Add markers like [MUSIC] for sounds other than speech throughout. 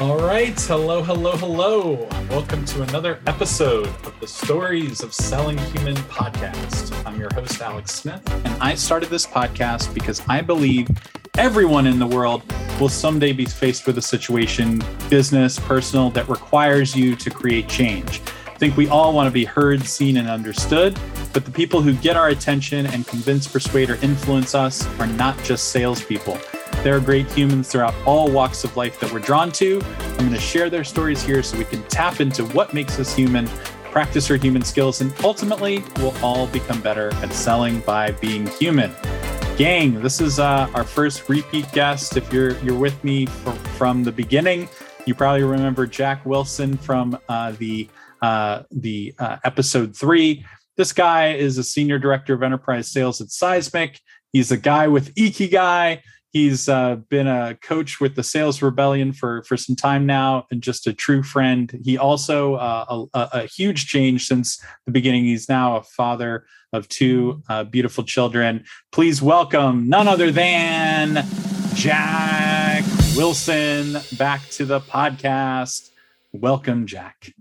All right. Hello, hello, hello. Welcome to another episode of the Stories of Selling Human podcast. I'm your host, Alex Smith, and I started this podcast because I believe everyone in the world will someday be faced with a situation, business, personal, that requires you to create change. I think we all want to be heard, seen, and understood, but the people who get our attention and convince, persuade, or influence us are not just salespeople. There are great humans throughout all walks of life that we're drawn to. I'm going to share their stories here so we can tap into what makes us human, practice our human skills, and ultimately we'll all become better at selling by being human. Gang, this is uh, our first repeat guest. If you're you're with me from, from the beginning, you probably remember Jack Wilson from uh, the uh, the uh, episode three. This guy is a senior director of enterprise sales at Seismic. He's a guy with Ikigai He's uh, been a coach with the Sales Rebellion for for some time now, and just a true friend. He also uh, a, a, huge change since the beginning. He's now a father of two uh, beautiful children. Please welcome none other than Jack Wilson back to the podcast. Welcome, Jack.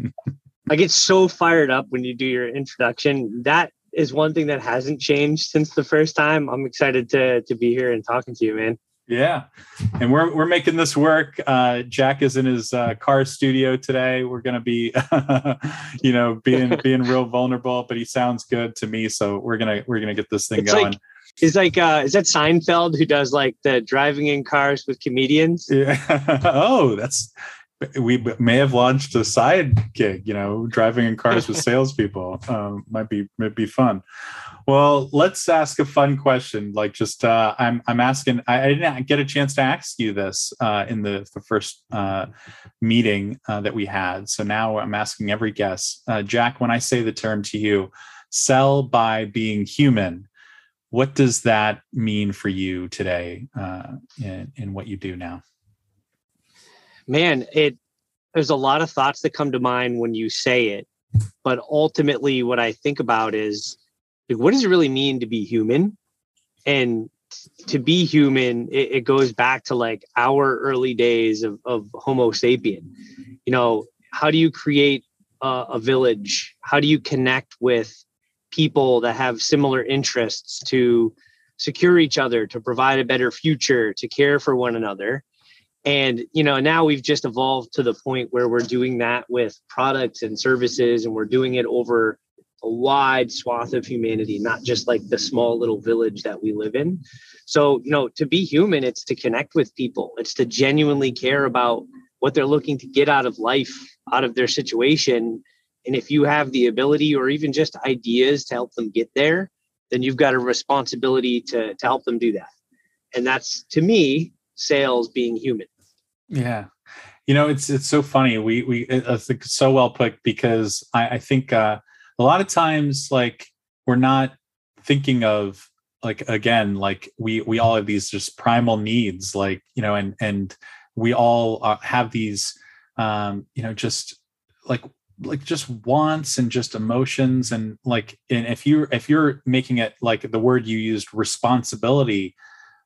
[LAUGHS] I get so fired up when you do your introduction. That is one thing that hasn't changed since the first time. I'm excited to to be here and talking to you, man. Yeah, and we're we're making this work. Uh, Jack is in his uh, car studio today. We're gonna be, [LAUGHS] you know, being [LAUGHS] being real vulnerable, but he sounds good to me. So we're gonna we're gonna get this thing it's going. Like, is like uh, is that Seinfeld who does like the driving in cars with comedians? Yeah. [LAUGHS] oh, that's we may have launched a side gig, you know, driving in cars with [LAUGHS] salespeople. Um, might be might be fun. Well, let's ask a fun question. Like, just uh, I'm I'm asking. I, I, didn't get a chance to ask you this uh, in the the first uh, meeting uh, that we had. So now I'm asking every guest. Uh, Jack, when I say the term to you, sell by being human. What does that mean for you today uh, in, in what you do now? Man, it there's a lot of thoughts that come to mind when you say it, but ultimately, what I think about is like, what does it really mean to be human? And to be human, it, it goes back to like our early days of, of Homo sapien. You know, how do you create a, a village? How do you connect with people that have similar interests to secure each other, to provide a better future, to care for one another? And you know now we've just evolved to the point where we're doing that with products and services and we're doing it over a wide swath of humanity not just like the small little village that we live in. So you know to be human it's to connect with people. It's to genuinely care about what they're looking to get out of life out of their situation. And if you have the ability or even just ideas to help them get there then you've got a responsibility to, to help them do that. And that's to me sales being human. Yeah. You know, it's it's so funny. We we I think so well put because I, I think uh, a lot of times like we're not thinking of like again like we we all have these just primal needs like you know and and we all uh, have these um you know just like like just wants and just emotions and like and if you if you're making it like the word you used responsibility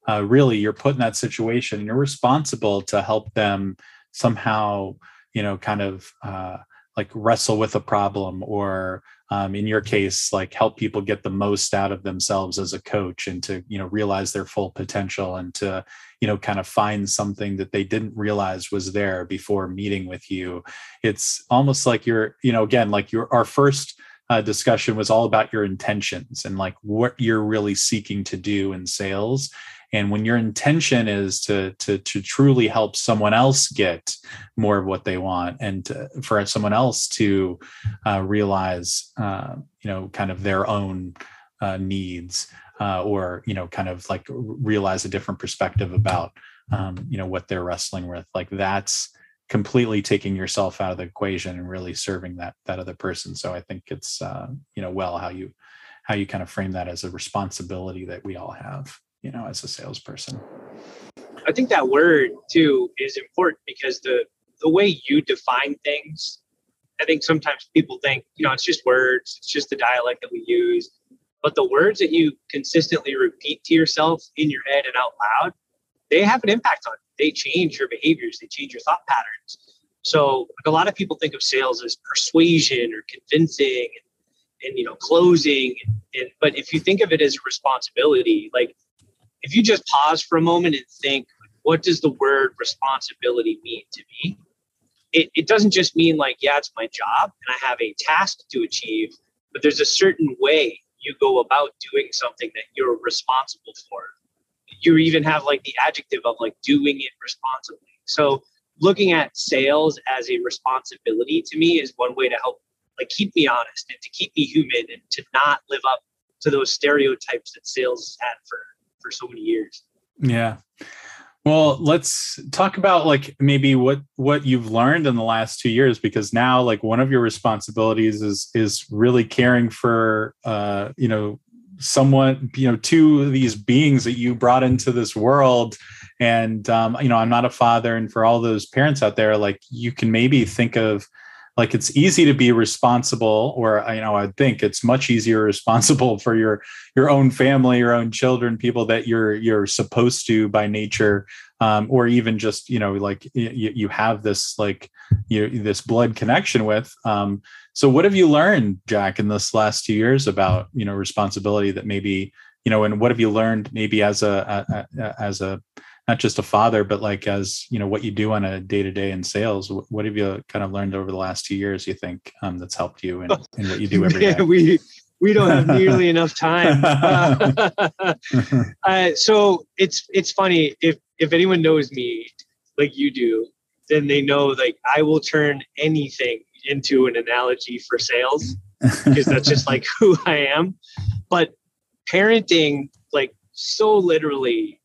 uh, really you're put in that situation and you're responsible to help them somehow you know kind of uh, like wrestle with a problem or um, in your case like help people get the most out of themselves as a coach and to you know realize their full potential and to you know kind of find something that they didn't realize was there before meeting with you. It's almost like you're you know again like your our first uh, discussion was all about your intentions and like what you're really seeking to do in sales and when your intention is to to to truly help someone else get more of what they want and to, for someone else to uh, realize uh, you know kind of their own uh, needs uh, or you know kind of like realize a different perspective about um, you know what they're wrestling with like that's completely taking yourself out of the equation and really serving that that other person. So i think it's uh, you know well how you how you kind of frame that as a responsibility that we all have you know, as a salesperson. I think that word too is important because the the way you define things, I think sometimes people think, you know, it's just words, it's just the dialect that we use. But the words that you consistently repeat to yourself in your head and out loud, they have an impact on you. They change your behaviors, they change your thought patterns. So like a lot of people think of sales as persuasion or convincing and, and you know closing. And, but if you think of it as responsibility, like if you just pause for a moment and think, what does the word responsibility mean to me? It, it doesn't just mean like, yeah, it's my job and I have a task to achieve, but there's a certain way you go about doing something that you're responsible for. You even have like the adjective of like doing it responsibly. So looking at sales as a responsibility to me is one way to help like keep me honest and to keep me human and to not live up to those stereotypes that sales has had for for so many years. Yeah. Well let's talk about like maybe what what you've learned in the last two years because now like one of your responsibilities is is really caring for uh you know someone you know two of these beings that you brought into this world. And um, you know i'm not a father and for all those parents out there like you can maybe think of like it's easy to be responsible or you know i think it's much easier responsible [LAUGHS] for your your own family your own children people that you're you're supposed to by nature um, or even just you know like you, you have this like you this blood connection with um, so what have you learned jack in this last two years about you know responsibility that maybe you know and what have you learned maybe as a, a, a as a not just a father, but like as you know what you do on a day to day in sales. What have you kind of learned over the last two years? You think um, that's helped you in, [LAUGHS] in what you do every day? we we don't have nearly enough time. [LAUGHS] [LAUGHS] uh, so it's it's funny if if anyone knows me like you do, then they know like I will turn anything into an analogy for sales because that's just like who I am. But parenting, like so literally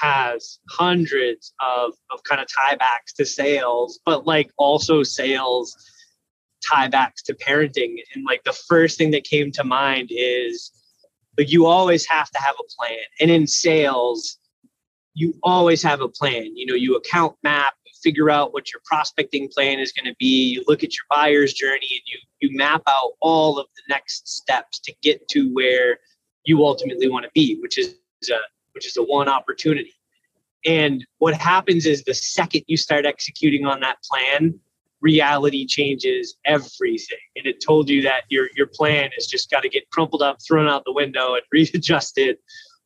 has hundreds of, of kind of tiebacks to sales, but like also sales tiebacks to parenting. And like the first thing that came to mind is like you always have to have a plan. And in sales, you always have a plan. You know, you account map, you figure out what your prospecting plan is going to be, you look at your buyer's journey and you you map out all of the next steps to get to where you ultimately want to be, which is a which is a one opportunity. And what happens is the second you start executing on that plan, reality changes everything. And it told you that your your plan has just got to get crumpled up, thrown out the window, and [LAUGHS] readjusted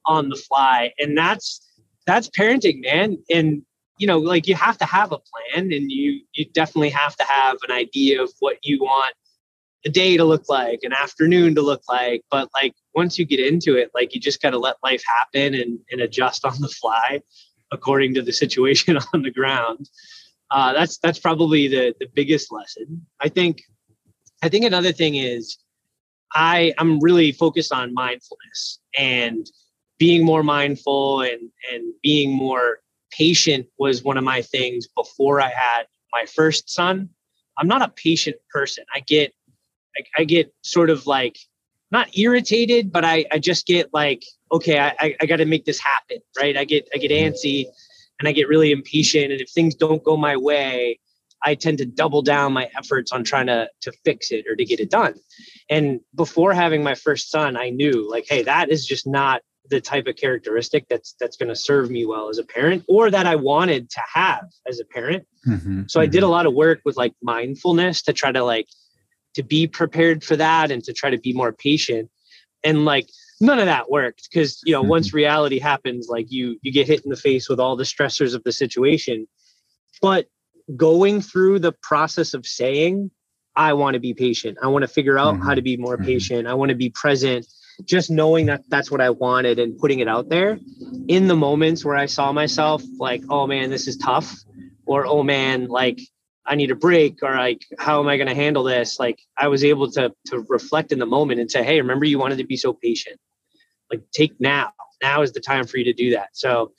on the fly. And that's that's parenting, man. And you know, like you have to have a plan and you you definitely have to have an idea of what you want a day to look like, an afternoon to look like. But like once you get into it, like you just got to let life happen and, and adjust on the fly according to the situation [LAUGHS] on the ground. Uh, that's that's probably the the biggest lesson. I think. I think another thing is, I I'm really focused on mindfulness and being more mindful and and being more patient was one of my things before I had my first son. I'm not a patient person. I get I, I get sort of like not irritated, but I, I just get like, okay, I, I got to make this happen, right? I get I get antsy and I get really impatient. And if things don't go my way, I tend to double down my efforts on trying to to fix it or to get it done. And before having my first son, I knew like, hey, that is just not the type of characteristic that's that's going to serve me well as a parent or that I wanted to have as a parent. Mm-hmm, so I did a mm-hmm. lot of work with like mindfulness to try to like to be prepared for that and to try to be more patient and like none of that worked because you know mm-hmm. once reality happens like you you get hit in the face with all the stressors of the situation but going through the process of saying i want to be patient i want to figure out mm-hmm. how to be more mm-hmm. patient i want to be present just knowing that that's what i wanted and putting it out there in the moments where i saw myself like oh man this is tough or oh man like I need a break or like how am I going to handle this? Like I was able to to reflect in the moment and say, hey, remember you wanted to be so patient. Like take now. Now is the time for you to do that. So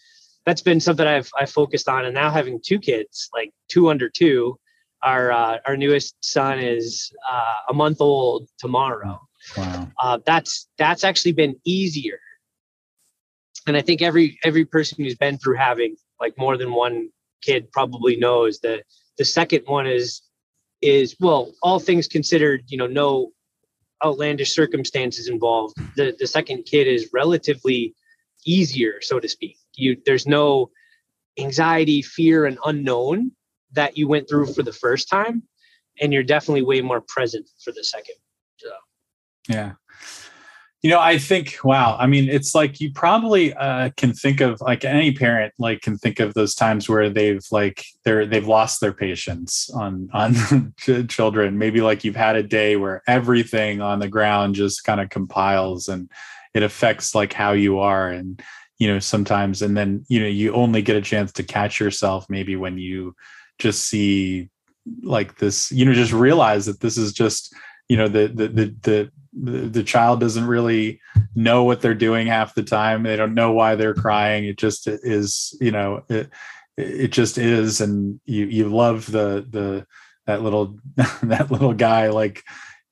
that's been something I've I focused on. And now having two kids, like two under two, our uh, our newest son is uh, a month old tomorrow. Wow. Uh, that's that's actually been easier. And I think every every person who's been through having like more than one kid probably knows that the second one is is well, all things considered, you know, no outlandish circumstances involved. The the second kid is relatively easier, so to speak. You there's no anxiety, fear, and unknown that you went through for the first time. And you're definitely way more present for the second. So. Yeah. You know, I think, wow. I mean, it's like you probably uh, can think of like any parent like can think of those times where they've like they're they've lost their patience on on [LAUGHS] children. Maybe like you've had a day where everything on the ground just kind of compiles and it affects like how you are and you know sometimes and then you know you only get a chance to catch yourself maybe when you just see like this you know just realize that this is just you know the the the the the, the child doesn't really know what they're doing half the time. They don't know why they're crying. It just is you know it it just is. And you you love the the that little [LAUGHS] that little guy like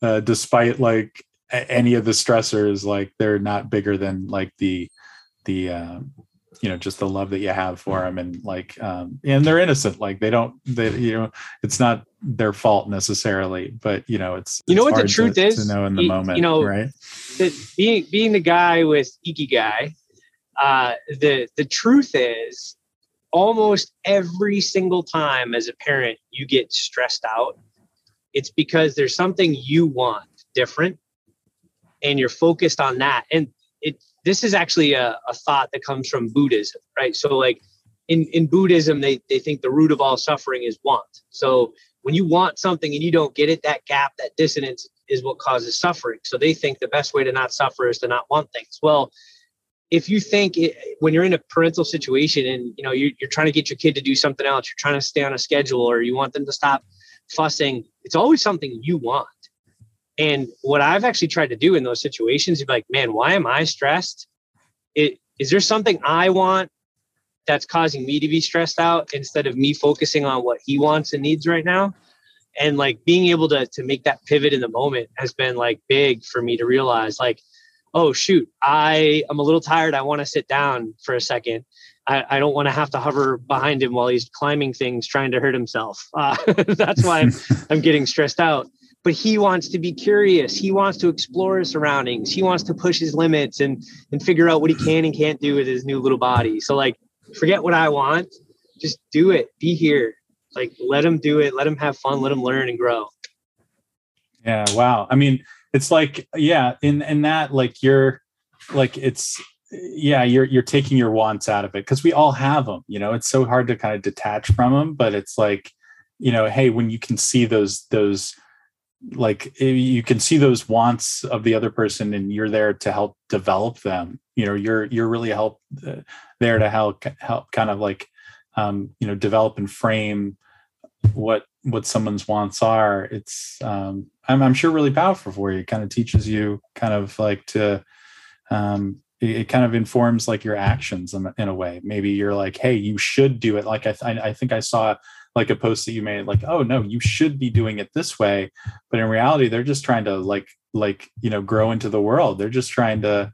uh, despite like any of the stressors like they're not bigger than like the the um, you know just the love that you have for them and like um and they're innocent. Like they don't they you know it's not their fault necessarily but you know it's you know it's what the truth to, is? to know in the moment you know right? the, being being the guy with ikigai uh the the truth is almost every single time as a parent you get stressed out it's because there's something you want different and you're focused on that and it this is actually a, a thought that comes from buddhism right? So like in in buddhism they, they think the root of all suffering is want so when you want something and you don't get it that gap that dissonance is what causes suffering. So they think the best way to not suffer is to not want things. Well if you think it, when you're in a parental situation and you know you're, you're trying to get your kid to do something else you're trying to stay on a schedule or you want them to stop fussing it's always something you want. And what I've actually tried to do in those situations is like, man, why am I stressed? It, is there something I want that's causing me to be stressed out instead of me focusing on what he wants and needs right now? And like being able to to make that pivot in the moment has been like big for me to realize like, oh shoot, I am a little tired. I want to sit down for a second. I, I don't want to have to hover behind him while he's climbing things trying to hurt himself. [LAUGHS] Uh, that's why I'm, [LAUGHS] I'm getting stressed out but he wants to be curious. He wants to explore his surroundings. He wants to push his limits and and figure out what he can and can't do with his new little body. So like forget what I want. Just do it. Be here. Like let them do it. Let them have fun. Let them learn and grow. Yeah, wow. I mean, it's like yeah, in in that like you're like it's yeah, you're you're taking your wants out of it because we all have them, you know. It's so hard to kind of detach from them, but it's like you know, hey, when you can see those those like eh, you can see those wants of the other person and you're there to help develop them. You know you're you're really help uh, there to help help kind of like um you know develop and frame what what someone's wants are. It's um i'm, I'm sure really powerful for you. It kind of teaches you kind of like to um it, it kind of informs like your actions in, in, a way. Maybe you're like hey you should do it. Like i th- i think i saw like a post that you made like oh no you should be doing it this way. But in reality they're just trying to like like you know grow into the world. They're just trying to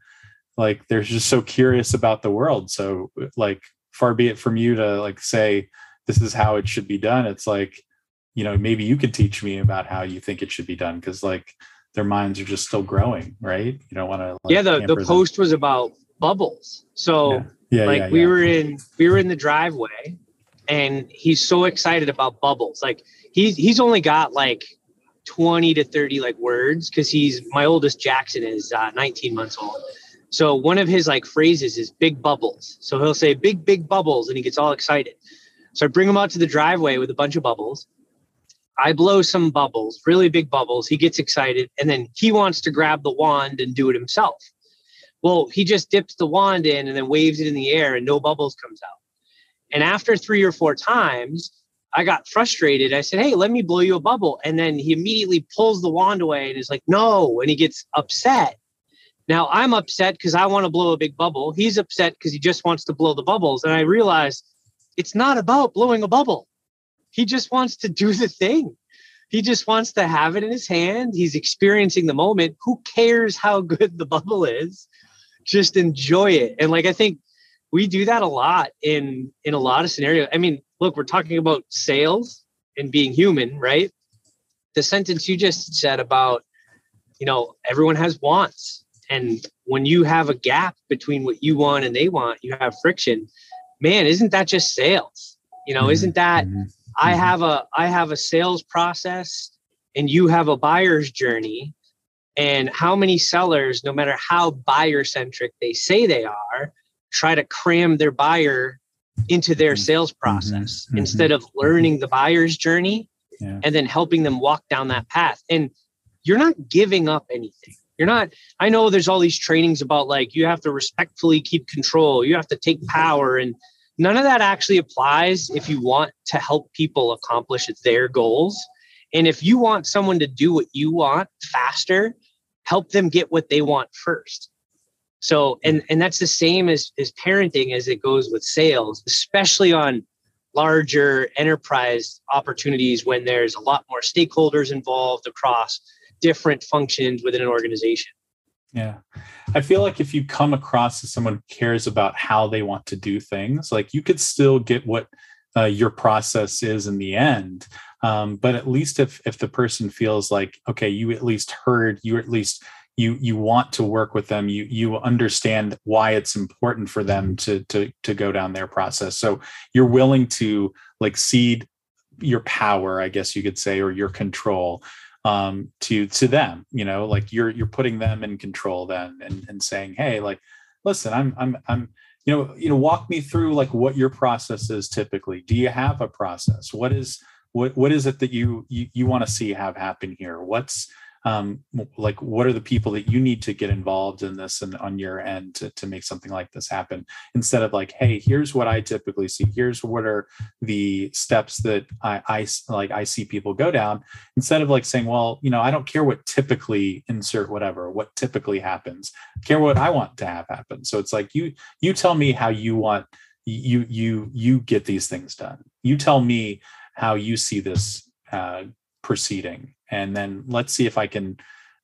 like they're just so curious about the world. So like far be it from you to like say this is how it should be done. It's like you know maybe you could teach me about how you think it should be done because like their minds are just still growing right? You don't want to like, yeah the, the post them. was about bubbles. So yeah. Yeah, like yeah, we were in we were in the driveway and he's so excited about bubbles. Like he's he's only got like 20 to 30 like words because he's my oldest Jackson is uh, 19 months old. So one of his like phrases is big bubbles. So he'll say big big bubbles and he gets all excited. So I bring him out to the driveway with a bunch of bubbles. I blow some bubbles, really big bubbles. He gets excited and then he wants to grab the wand and do it himself. Well, he just dips the wand in and then waves it in the air and no bubbles comes out. And after three or four times, I got frustrated. I said, Hey, let me blow you a bubble. And then he immediately pulls the wand away and is like, No. And he gets upset. Now I'm upset because I want to blow a big bubble. He's upset because he just wants to blow the bubbles. And I realized it's not about blowing a bubble. He just wants to do the thing. He just wants to have it in his hand. He's experiencing the moment. Who cares how [LAUGHS] good the bubble is? Just enjoy it. And like I think we do that a lot in in a lot of scenarios. I mean, look, we're talking about sales and being human, right? The sentence you just said about, you know, everyone has wants. And when you have a gap between what you want and they want, you have friction. man, isn't that just sales? You know, Mhm, isn't that mhm, I Mhm. have a I have a sales process and you have a buyer's journey. And how many sellers, no matter how buyer centric they say they are, try to cram their buyer into their Mhm. sales process mhm, instead of learning the buyer's journey Yeah. and then helping them walk down that path. And you're not giving up anything. You're not, I know there's all these trainings about like you have to respectfully keep control, you have to take power, and none of that actually applies if you want to help people accomplish their goals. And if you want someone to do what you want faster, help them get what they want first. So, and and that's the same as as parenting as it goes with sales, especially on larger enterprise opportunities when there's a lot more stakeholders involved across different functions within an organization. Yeah. I feel like if you come across as someone who cares about how they want to do things, like you could still get what uh, your process is in the end. Um, but at least if if the person feels like, okay, you at least heard, you at least you you want to work with them, you you understand why it's important for them to to to go down their process. So you're willing to like cede your power, I guess you could say, or your control um to to them you know like you're you're putting them in control then and and saying hey like listen i'm i'm i'm you know you know walk me through like what your process is typically. Do you have a process? What is what what is it that you you, you want to see have happen here? What's um like what are the people that you need to get involved in this and on your end to, to make something like this happen? Instead of like hey here's what i typically see. Here's what are the steps that i i like i see people go down. Instead of like saying well you know i don't care what typically insert whatever what typically happens. I care what i want to have happen. So it's like you you tell me how you want you you you get these things done. You tell me how you see this uh, proceeding and then let's see if i can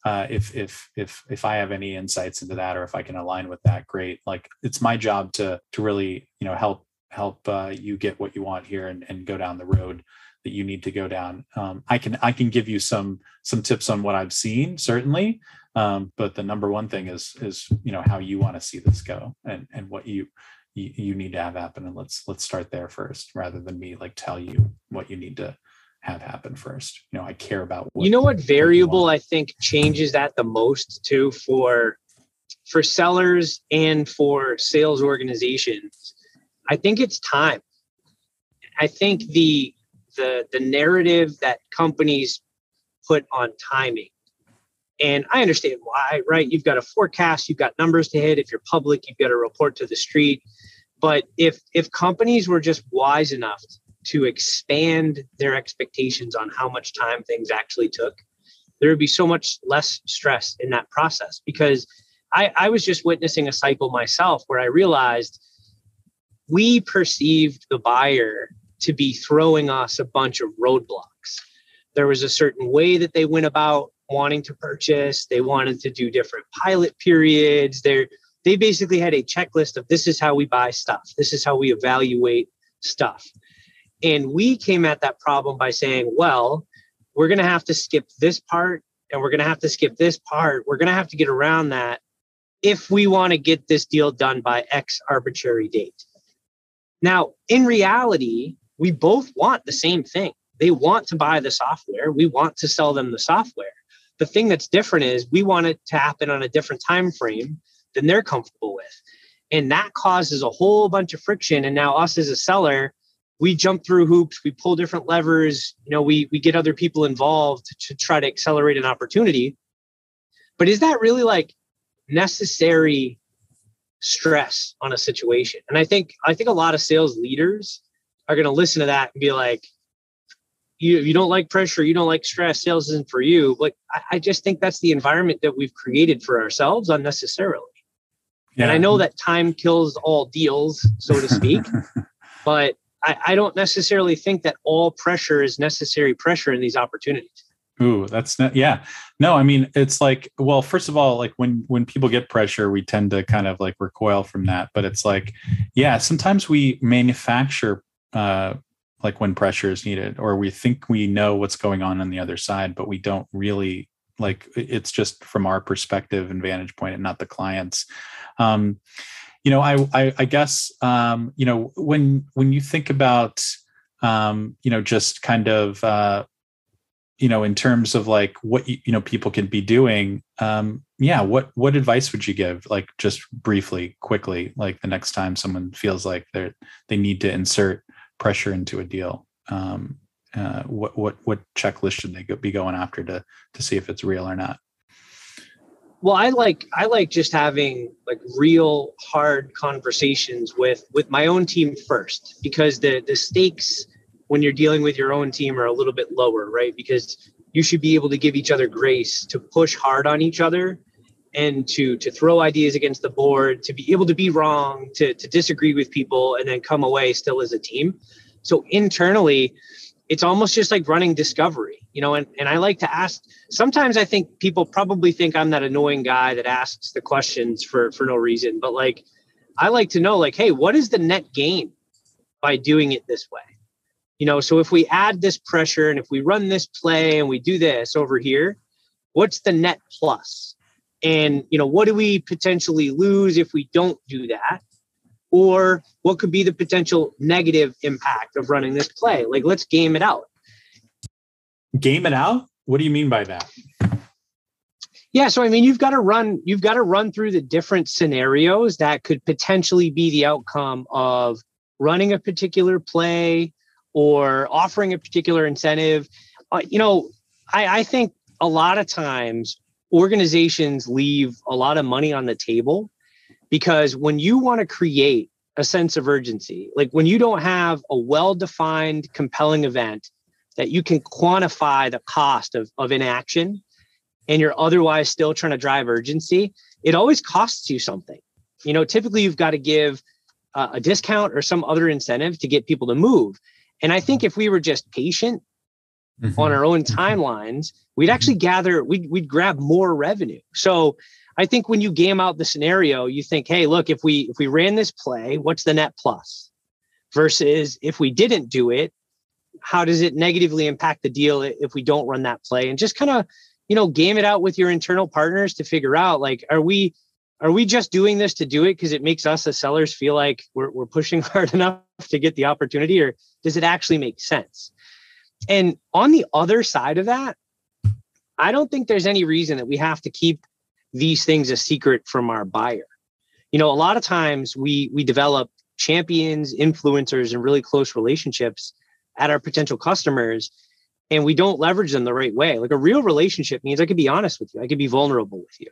uh, if if if if i have any insights into that or if i can align with that great. Like it's my job to to really you know help help uh, you get what you want here and, and go down the road that you need to go down. Um, i can i can give you some some tips on what i've seen certainly. Um, but the number one thing is is you know how you want to see this go and and what you, you you need to have happen. And let's let's start there first rather than me like tell you what you need to have happen first you know i care about you know what variable. I think changes that the most too for for sellers and for sales organizations? I think it's time. I think the the the narrative that companies put on timing and I understand why, right? You've got a forecast, you've got numbers to hit. If you're public, you've got to report to the street. But if if companies were just wise enough to expand their expectations on how much time things actually took, there would be so much less stress in that process. Because I, I was just witnessing a cycle myself where I realized we perceived the buyer to be throwing us a bunch of roadblocks. There was a certain way that they went about wanting to purchase. They wanted to do different pilot periods. They they basically had a checklist of this is how we buy stuff. This is how we evaluate stuff. And we came at that problem by saying, well, we're going to have to skip this part and we're going to have to skip this part. We're going to have to get around that if we want to get this deal done by X arbitrary date. Now, in reality, we both want the same thing. They want to buy the software. We want to sell them the software. The thing that's different is we want it to happen on a different time frame than they're comfortable with. And that causes a whole bunch of friction. And now us as a seller, we jump through hoops, we pull different levers, you know, we we get other people involved to try to accelerate an opportunity. But is that really like necessary stress on a situation? And I think I think a lot of sales leaders are going to listen to that and be like, you you don't like pressure, you don't like stress, sales isn't for you. But I, I just think that's the environment that we've created for ourselves unnecessarily. And I know that time kills all deals, so to speak, [LAUGHS] but I, I don't necessarily think that all pressure is necessary pressure in these opportunities. Ooh, that's not, yeah. No, I mean, it's like, well, first of all, like when when people get pressure, we tend to kind of like recoil from that. But it's like, yeah, sometimes we manufacture uh like when pressure is needed, or we think we know what's going on on the other side, but we don't really like it's just from our perspective and vantage point and not the client's. Um you know, I, I, I guess, um, you know, when, when you think about, um, you know, just kind of, uh, you know, in terms of like what, you, you know, people can be doing, um, yeah. What, what advice would you give? Like just briefly, quickly, like the next time someone feels like they're, they need to insert pressure into a deal, um, uh, what, what, what checklist should they be going after to, to see if it's real or not? Well i like i like just having like real hard conversations with with my own team first because the the stakes when you're dealing with your own team are a little bit lower right? Because you should be able to give each other grace to push hard on each other and to to throw ideas against the board to be able to be wrong to to disagree with people and then come away still as a team. So internally it's almost just like running discovery you know and, and i like to ask sometimes i think people probably think i'm that annoying guy that asks the questions for for no reason but like i like to know like hey what is the net gain by doing it this way? You know so if we add this pressure and if we run this play and we do this over here what's the net plus? and you know what do we potentially lose if we don't do that? Or what could be the potential negative impact of running this play? Like let's game it out game it out? What do you mean by that? Yeah so i mean you've got to run you've got to run through the different scenarios that could potentially be the outcome of running a particular play or offering a particular incentive. Uh, you know I, I think a lot of times organizations leave a lot of money on the table because when you want to create a sense of urgency, like when you don't have a well defined, compelling event that you can quantify the cost of, of inaction and you're otherwise still trying to drive urgency, it always costs you something. You know, typically you've got to give uh, a discount or some other incentive to get people to move. And I think if we were just patient mm-hmm. on our own mm-hmm. timelines, we'd actually gather, we'd, we'd grab more revenue. So I think when you game out the scenario, you think, hey, look, if we if we ran this play, what's the net plus? Versus if we didn't do it, how does it negatively impact the deal if we don't run that play? And just kind of, you know, game it out with your internal partners to figure out like, are we are we just doing this to do it because it makes us as sellers feel like we're, we're pushing [LAUGHS] hard enough to get the opportunity or does it actually make sense and on the other side of that i don't think there's any reason that we have to keep these things a secret from our buyer. You know, a lot of times we we develop champions, influencers, and really close relationships at our potential customers, and we don't leverage them the right way. Like a real relationship means I could be honest with you, I could be vulnerable with you.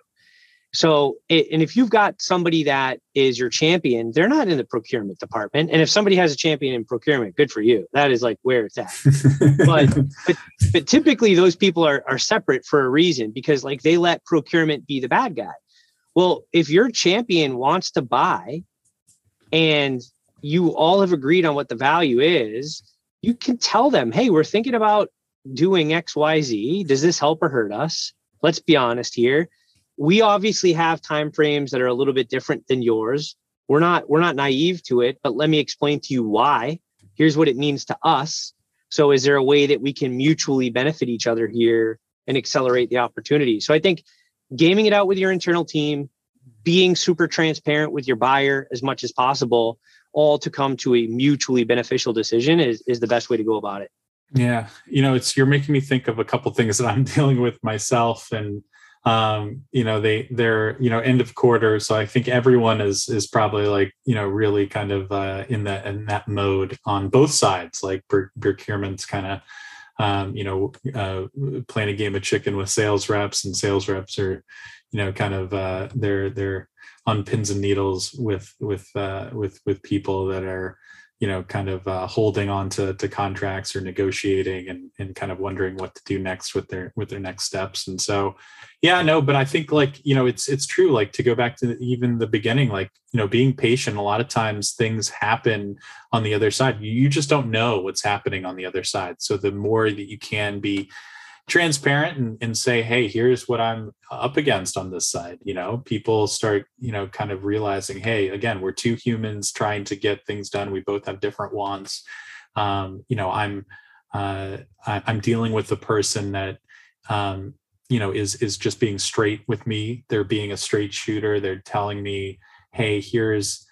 So, and if you've got somebody that is your champion, they're not in the procurement department. And if somebody has a champion in procurement, good for you. That is like where it's at. [LAUGHS] but, but, but typically those people are, are separate for a reason because like they let procurement be the bad guy. Well, if your champion wants to buy and you all have agreed on what the value is, you can tell them, hey, we're thinking about doing XYZ. Does this help or hurt us? Let's be honest here. We obviously have time frames that are a little bit different than yours. We're not we're not naive to it but let me explain to you why. Here's what it means to us. So is there a way that we can mutually benefit each other here and accelerate the opportunity? So i think gaming it out with your internal team being super transparent with your buyer as much as possible all to come to a mutually beneficial decision is, is the best way to go about it. Yeah. You know it's you're making me think of a couple things that i'm [LAUGHS] dealing with myself and um, you know they they're you know end of quarter. So i think everyone is is probably like you know really kind of uh, in that in that mode on both sides. Like procurement's kind of um, you know uh, playing a game of chicken with sales reps and sales reps are you know kind of uh, they're they're on pins and needles with with uh, with with people that are you know kind of uh, holding on to, to contracts or negotiating and, and kind of wondering what to do next with their with their next steps. And so yeah no but i think like you know it's it's true like to go back to even the beginning like you know being patient a lot of times things happen on the other side. You just don't know what's happening on the other side. So the more that you can be transparent and, and say hey here's what i'm up against on this side you know? People start you know kind of realizing hey again we're two humans trying to get things done. We both have different wants. Um, you know i'm uh, I, i'm dealing with the person that um, you know is is just being straight with me. They're being a straight shooter. They're telling me hey here's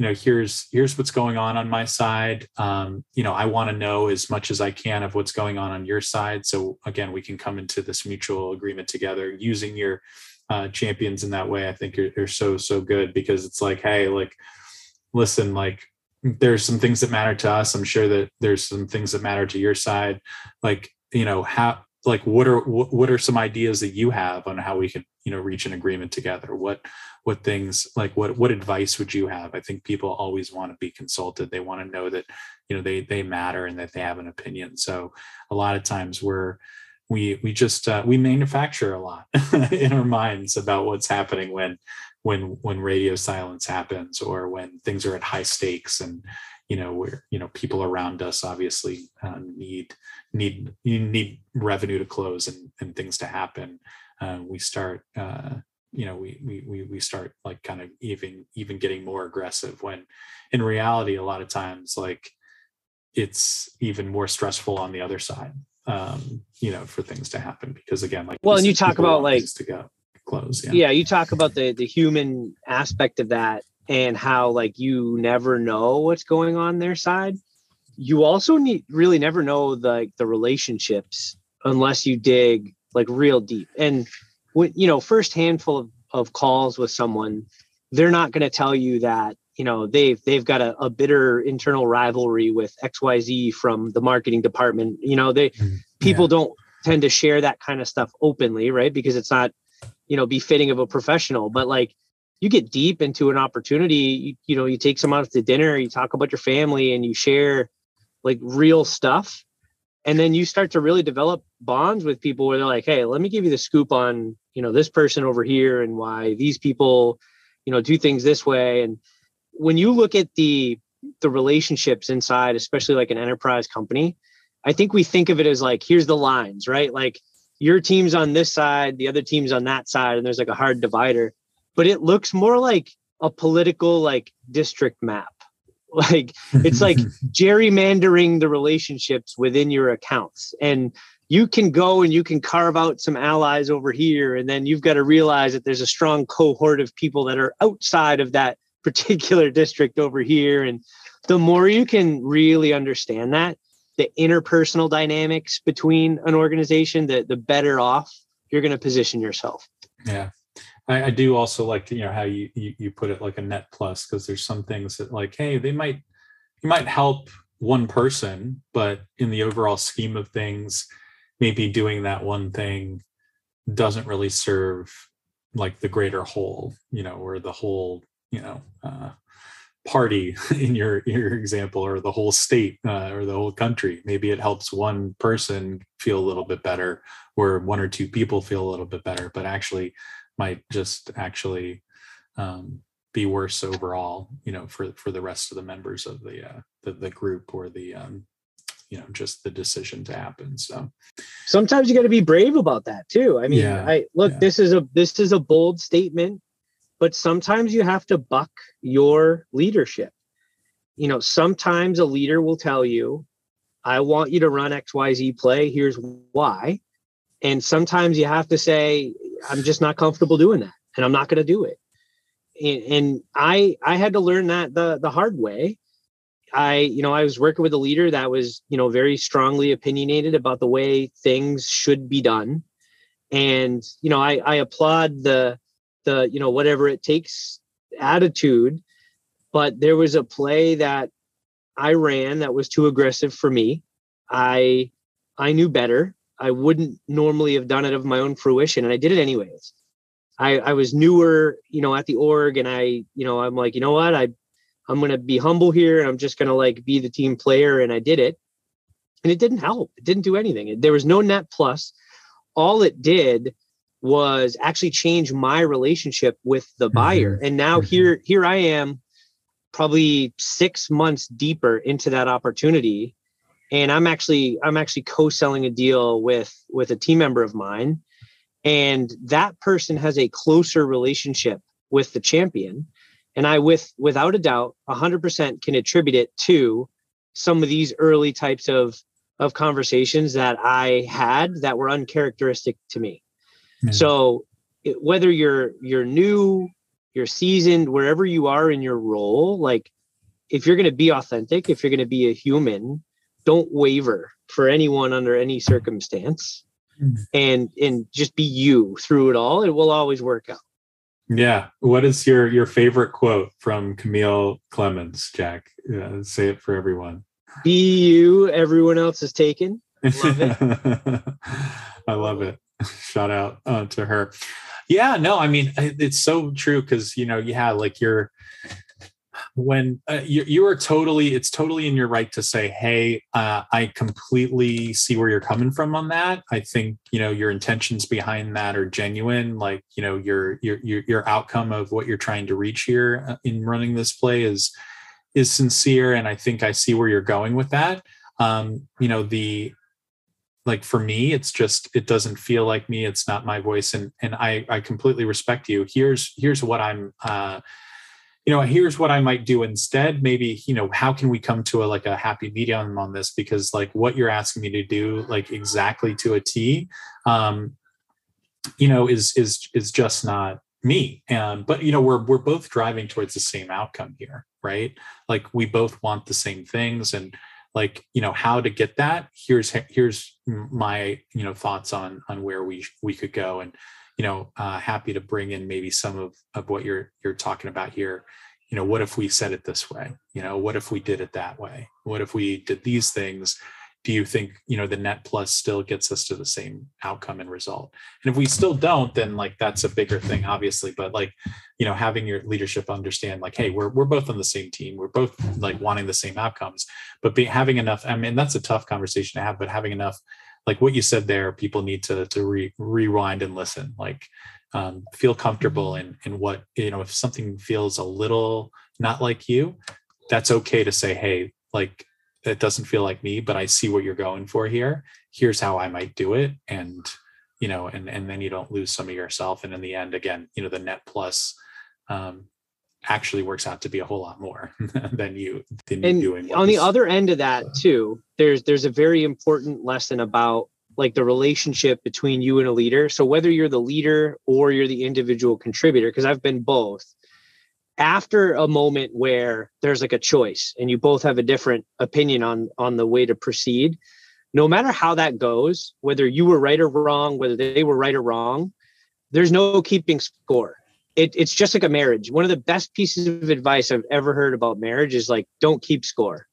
you know here's here's what's going on on my side. Um, you know i want to know as much as i can of what's going on on your side. So again we can come into this mutual agreement together using your uh, champions in that way. I think are, are so so good because it's like hey like listen like there's some things that matter to us. I'm sure that there's some things that matter to your side. Like you know how like what are what are some ideas that you have on how we can you know reach an agreement together? What what things like what what advice would you have? I think people always want to be consulted. They want to know that you know they they matter and that they have an opinion. So a lot of times we're we we just uh, we manufacture a lot [LAUGHS] in our minds about what's happening when when when radio silence happens or when things are at high stakes and you know where you know people around us obviously uh, need need you need revenue to close and, and things to happen uh, we start uh, you know we, we we start like kind of even even getting more aggressive when in reality a lot of times like it's even more stressful on the other side um you know for things to happen because again like well and you talk about like to go close yeah. yeah you talk about the the human aspect of that and how like you never know what's going on their side. You also need really never know the like, the relationships unless you dig like real deep. And when you know first handful of, of calls with someone they're not going to tell you that you know they've they've got a, a, bitter internal rivalry with xyz from the marketing department. You know they mm, people yeah. don't tend to share that kind of stuff openly right? Because it's not you know befitting of a professional. But like you get deep into an opportunity you, you know you take someone out to dinner you talk about your family and you share like real stuff. And then you start to really develop bonds with people where they're like hey let me give you the scoop on you know this person over here and why these people you know do things this way. And when you look at the the relationships inside especially like an enterprise company i think we think of it as like here's the lines right? Like your team's on this side the other team's on that side and there's like a hard divider but it looks more like a political like district map. [LAUGHS] Like it's like [LAUGHS] gerrymandering the relationships within your accounts. And you can go and you can carve out some allies over here and then you've got to realize that there's a strong cohort of people that are outside of that [LAUGHS] particular district over here. And the more you can really understand that the interpersonal dynamics between an organization the the better off you're going to position yourself. Yeah I, I, do also like you know how you, you you put it like a net plus because there's some things that like hey they might you might help one person but in the overall scheme of things maybe doing that one thing doesn't really serve like the greater whole you know or the whole you know uh, party [LAUGHS] in your your example or the whole state uh, or the whole country. Maybe it helps one person feel a little bit better or one or two people feel a little bit better but actually might just actually um, be worse overall you know for for the rest of the members of the uh, the, the group or the um, you know just the decision to happen so. Sometimes you got to be brave about that too. I mean yeah, i look yeah. this is a this is a bold statement but sometimes you have to buck your leadership. You know sometimes a leader will tell you i want you to run xyz play here's why. And sometimes you have to say i'm just not comfortable doing that and i'm not going to do it and, and i i had to learn that the the hard way I, you know, I was working with a leader that was, you know, very strongly opinionated about the way things should be done. And, you know, I, I applaud the, the, you know, whatever it takes attitude. But there was a play that I ran that was too aggressive for me. I, I knew better. I wouldn't normally have done it of my own fruition, and I did it anyways. I, I was newer, you know, at the org, and I, you know, I'm like, you know what, I I'm going to be humble here and I'm just going to like be the team player. And I did it. And it didn't help. It didn't do anything. There was no net plus. All it did was actually change my relationship with the mm-hmm. buyer. And now mm-hmm. here, here I am probably six months deeper into that opportunity. And I'm actually, I'm actually co-selling a deal with, with a team member of mine. And that person has a closer relationship with the champion and I, with without a doubt, 100% can attribute it to some of these early types of of conversations that I had that were uncharacteristic to me. Mm-hmm. So whether you're you're new you're seasoned, wherever you are in your role, like if you're going to be authentic, if you're going to be a human, don't waver for anyone under any circumstance. Mm. and and just be you through it all. It will always work out. Yeah. What is your your favorite quote from camille clemens jack? Uh, say it for everyone. Be you everyone else is taken. Love it. [LAUGHS] I love it. Shout out uh, to her. Yeah no i mean it's so true because you know yeah like you're when uh, you, you are totally it's totally in your right to say hey uh, i completely see where you're coming from on that. I think you know your intentions behind that are genuine like you know your your your, outcome of what you're trying to reach here uh, in running this play is is sincere and i think i see where you're going with that. Um you know the like for me it's just it doesn't feel like me it's not my voice and and i i completely respect you. Here's here's what i'm uh you know here's what i might do instead. Maybe you know how can we come to a like a happy medium on this? Because like what you're asking me to do like exactly to a t um you know is is is just not me. And but you know we're we're both driving towards the same outcome here right? Like we both want the same things. And like you know how to get that? Here's here's my you know thoughts on on where we we could go. And you know uh, happy to bring in maybe some of of what you're you're talking about here. You know what if we said it this way? You know what if we did it that way? What if we did these things? Do you think you know the net plus still gets us to the same outcome and result? And if we still don't then like that's a bigger thing obviously but like you know having your leadership understand like hey we're, we're both on the same team. We're both like wanting the same outcomes but be, having enough i mean that's a tough conversation to have but having enough like what you said there people need to to re, rewind and listen like um, feel comfortable in in what you know if something feels a little not like you that's okay to say hey like it doesn't feel like me but i see what you're going for here. Here's how i might do it and you know and and then you don't lose some of yourself and in the end again you know the net plus um, actually works out to be a whole lot more [LAUGHS] than you than and you doing on the other end of that uh, too there's there's a very important lesson about like the relationship between you and a leader. So whether you're the leader or you're the individual contributor because i've been both after a moment where there's like a choice and you both have a different opinion on on the way to proceed no matter how that goes whether you were right or wrong whether they were right or wrong there's no keeping score it, it's just like a marriage. One of the best pieces of advice I've ever heard about marriage is like, don't keep score.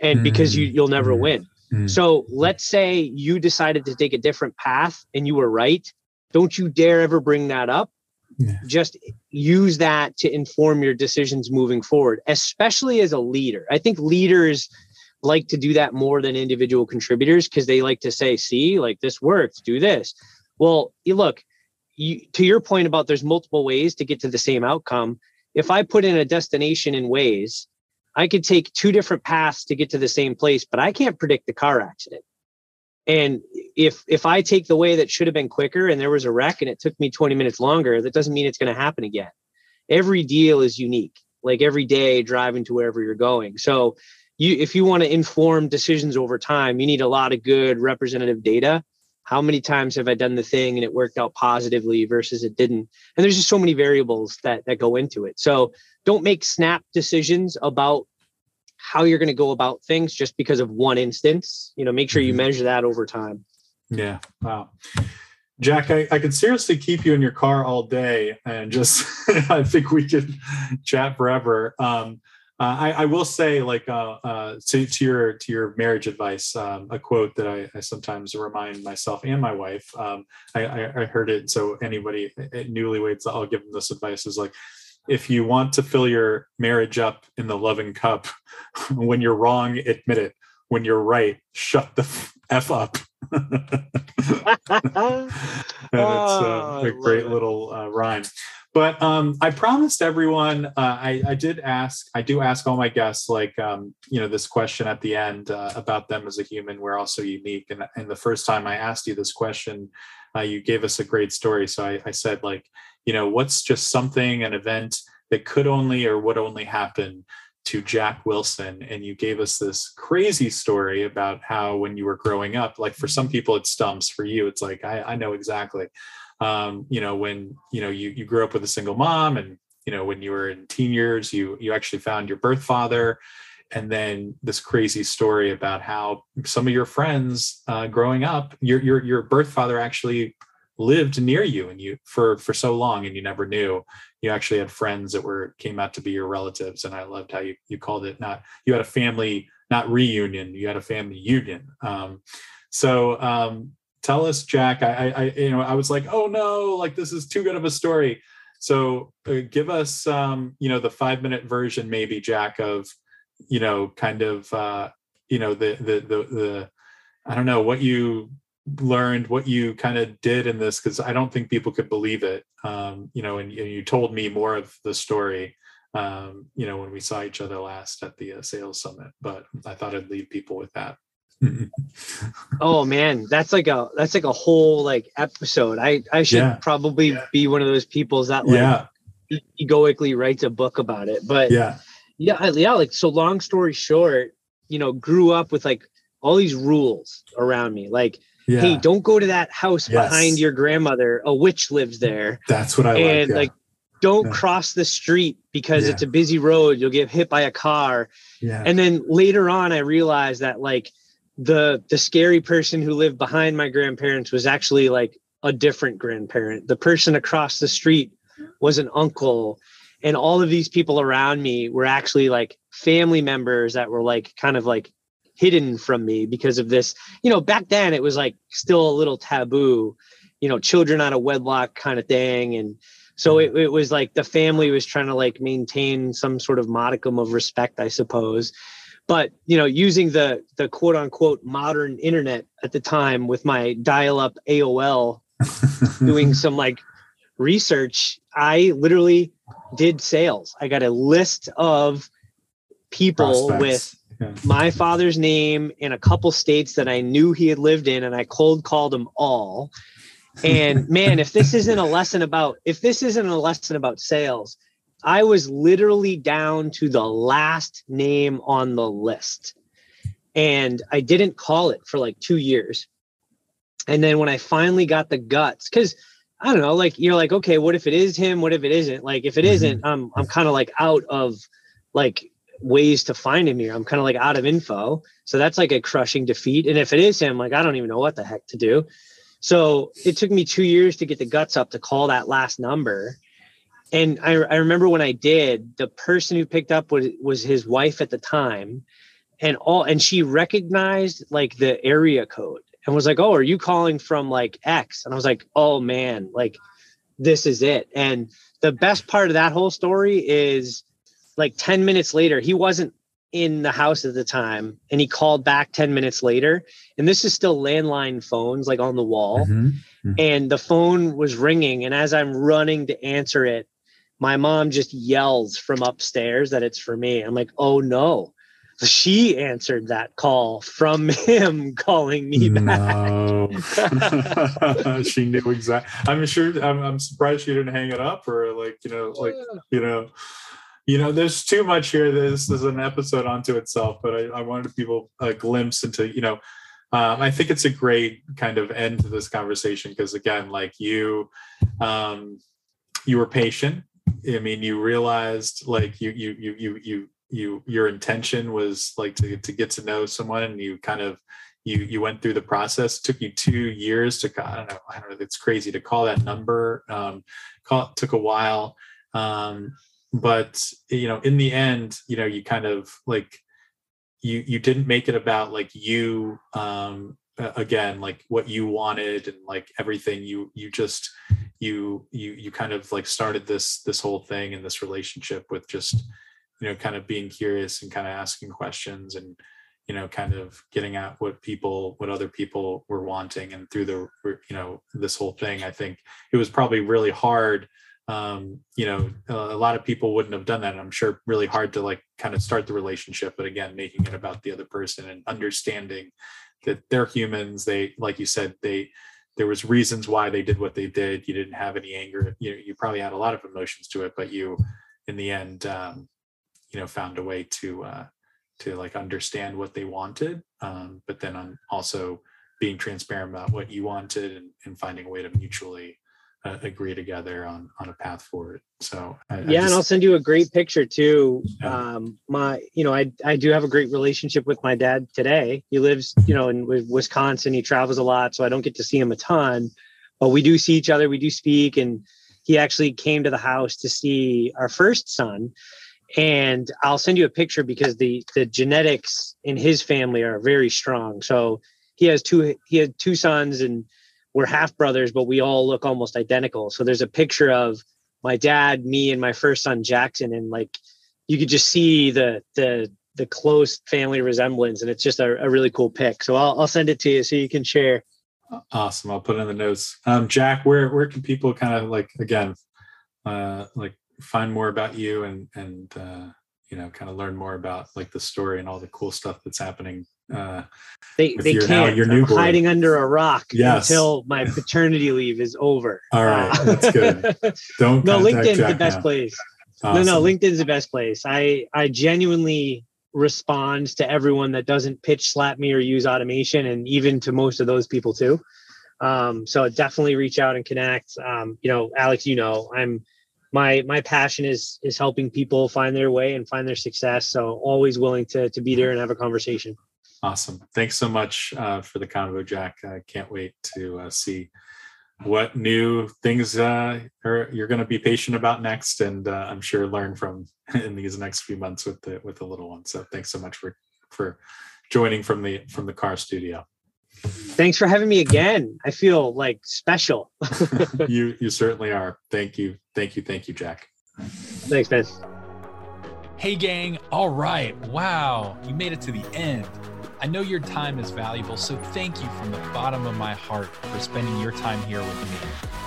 And mm. because you, you'll never mm. win. Mm. So let's say you decided to take a different path and you were right. Don't you dare ever bring that up. Yeah. Just use that to inform your decisions moving forward, especially as a leader. I think leaders like to do that more than individual contributors because they like to say, see, like this works, do this. Well, look, you, to your point about there's multiple Waze to get to the same outcome. If I put in a destination in ways, I could take two different paths to get to the same place, but I can't predict the car accident. And if if I take the way that should have been quicker and there was a wreck and it took me 20 minutes longer, that doesn't mean it's going to happen again. Every deal is unique. Like every day driving to wherever you're going. So you if you want to inform decisions over time, you need a lot of good representative data how many times have I done the thing and it worked out positively versus it didn't? And there's just so many variables that that go into it. So don't make snap decisions about how you're going to go about things just because of one instance. You know, make sure you mm-hmm. measure that over time. Yeah. Wow. Jack, I, I could seriously keep you in your car all day and just [LAUGHS] I think we could chat forever. Um, uh, I, I, will say, like, uh, uh, to, to, your to your marriage advice, um, a quote that I, I, sometimes remind myself and my wife. Um, I, I, heard it, so anybody newlyweds, I'll give them this advice: is like, if you want to fill your marriage up in the loving cup, [LAUGHS] when you're wrong, admit it. When you're right, shut the f up. And it's uh, [LAUGHS] oh, a great little uh, rhyme but um, I promised everyone. Uh, I, I, did ask. I do ask all my guests, like um, you know, this question at the end uh, about them as a human. We're also unique, and and the first time I asked you this question, uh, you gave us a great story. So I, I said, like, you know, what's just something, an event that could only or would only happen to Jack Wilson, and you gave us this crazy story about how when you were growing up, like for some people it stumps, for you it's like I, I know exactly. Um, you know, when you know you you grew up with a single mom and you know when you were in teen years you you actually found your birth father. And then this crazy story about how some of your friends uh, growing up your your your birth father actually lived near you and you for for so long and you never knew. You actually had friends that were came out to be your relatives and i loved how you you called it not you had a family not reunion you had a family union. Um, so um, tell us jack I, I you know i was like oh no like this is too good of a story. So uh, give us um, you know the five minute version maybe jack of you know kind of uh, you know the the the the i don't know what you learned what you kind of did in this because I don't think people could believe it. Um, you know, and, and, you told me more of the story, um, you know, when we saw each other last at the uh, sales summit. But I thought I'd leave people with that. [LAUGHS] oh man, that's like a that's like a whole like episode. I I should yeah. probably yeah. be one of those people that like yeah. egoically writes a book about it. But yeah, yeah, yeah. Like so. Long story short, you know, grew up with like all these rules around me, like yeah. hey, don't go to that house yes. behind your grandmother. A witch lives there. That's what I and like. like don't yeah. cross the street because yeah. it's a busy road. You'll get hit by a car. Yeah. And then later on, I realized that like the the scary person who lived behind my grandparents was actually like a different grandparent. The person across the street was an uncle. And all of these people around me were actually like family members that were like kind of like hidden from me because of this. You know, back then it was like still a little taboo, you know, children out of wedlock kind of thing. And so mm-hmm. it, it was like the family was trying to like maintain some sort of modicum of respect, I suppose. But you know, using the the quote unquote modern internet at the time with my dial-up AOL, [LAUGHS] doing some like research, I literally did sales. I got a list of people Prospects. with my father's name in a couple states that I knew he had lived in, and I cold called them all. And [LAUGHS] man, if this isn't a lesson about if this isn't a lesson about sales, I was literally down to the last name on the list. And I didn't call it for like two years. And then when I finally got the guts, because I don't know, like you're like, okay, what if it is him? What if it isn't? Like if it mm-hmm. isn't, I'm I'm kind of like out of like ways to find him here. I'm kind of like out of info. So that's like a crushing defeat. And if it is him, like I don't even know what the heck to do. So it took me two years to get the guts up to call that last number. And I, I remember when I did, the person who picked up was, was his wife at the time. And all and she recognized like the area code and was like, Oh, are you calling from like X? And I was like, Oh man, like this is it. And the best part of that whole story is like 10 minutes later, he wasn't in the house at the time and he called back 10 minutes later. And this is still landline phones like on the wall. Mm-hmm. Mm-hmm. And the phone was ringing. And as I'm running to answer it, my mom just yells from upstairs that it's for me. I'm like, oh no. She answered that call from [LAUGHS] him calling me back. No. [LAUGHS] she knew exactly. I'm sure. I'm, I'm surprised she didn't hang it up or like you know, like you know you know, there's too much here. This is an episode onto itself, but I, I wanted people a glimpse into, you know, um, I think it's a great kind of end to this conversation because again, like you, um, you were patient. I mean, you realized like you, you, you, you, you, you, your intention was like to, to get to know someone and you kind of, you, you went through the process. It took you two years to, I don't know, I don't know. It's crazy to call that number. Um, call, took a while. Um, but you know in the end you know you kind of like you you didn't make it about like you um again like what you wanted and like everything. You you just you you you kind of like started this this whole thing and this relationship with just you know kind of being curious and kind of asking questions and you know kind of getting at what people what other people were wanting. And through the you know this whole thing i think it was probably really hard um, you know, a lot of people wouldn't have done that. I'm sure really hard to like kind of start the relationship, but again, making it about the other person and understanding that they're humans. They, like you said, they, there was reasons why they did what they did. You didn't have any anger. You you probably had a lot of emotions to it, but you, in the end, um, you know, found a way to, uh, to like understand what they wanted. Um, but then on also being transparent about what you wanted and, and finding a way to mutually uh, agree together on on a path forward. So I, yeah, I just, and I'll send you a great picture too. Yeah. Um, my, you know, I I do have a great relationship with my dad today. He lives, you know, in Wisconsin. He travels a lot, so I don't get to see him a ton, but we do see each other. We do speak, and he actually came to the house to see our first son. And I'll send you a picture because the the genetics in his family are very strong. So he has two he had two sons and we're half brothers, but we all look almost identical. So there's a picture of my dad, me, and my first son Jackson, and like you could just see the the the close family resemblance, and it's just a, a really cool pic. So I'll I'll send it to you so you can share. Awesome. I'll put it in the notes. Um, Jack, where where can people kind of like again, uh, like find more about you and and uh, you know kind of learn more about like the story and all the cool stuff that's happening uh, they they can't. Your I'm hiding under a rock yes. until my paternity leave is over. All right, uh, that's good. [LAUGHS] Don't no LinkedIn's Jack the best now. place. Awesome. No, no, LinkedIn's the best place. I I genuinely respond to everyone that doesn't pitch slap me or use automation, and even to most of those people too. Um, so definitely reach out and connect. Um, you know, Alex, you know, I'm my my passion is is helping people find their way and find their success. So always willing to to be there and have a conversation. Awesome. Thanks so much uh, for the convo, Jack. I can't wait to uh, see what new things uh, are, you're going to be patient about next, and uh, I'm sure learn from [LAUGHS] in these next few months with the with the little one. So thanks so much for for joining from the from the car studio. Thanks for having me again. I feel like special. [LAUGHS] [LAUGHS] you you certainly are. Thank you. Thank you. Thank you, Jack. Thanks, man. Hey, gang. All right. Wow. You made it to the end. I know your time is valuable, so thank you from the bottom of my heart for spending your time here with me.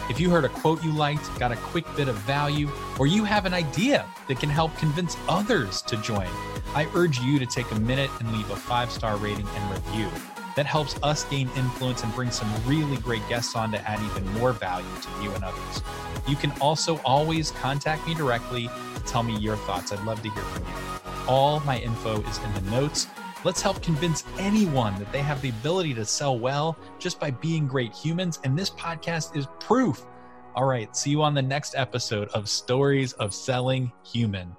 If you heard a quote you liked, got a quick bit of value, or you have an idea that can help convince others to join, I urge you to take a minute and leave a five star rating and review. That helps us gain influence and bring some really great guests on to add even more value to you and others. You can also always contact me directly to tell me your thoughts. I'd love to hear from you. All my info is in the notes. Let's help convince anyone that they have the ability to sell well just by being great humans. And this podcast is proof. All right, see you on the next episode of Stories of Selling Human.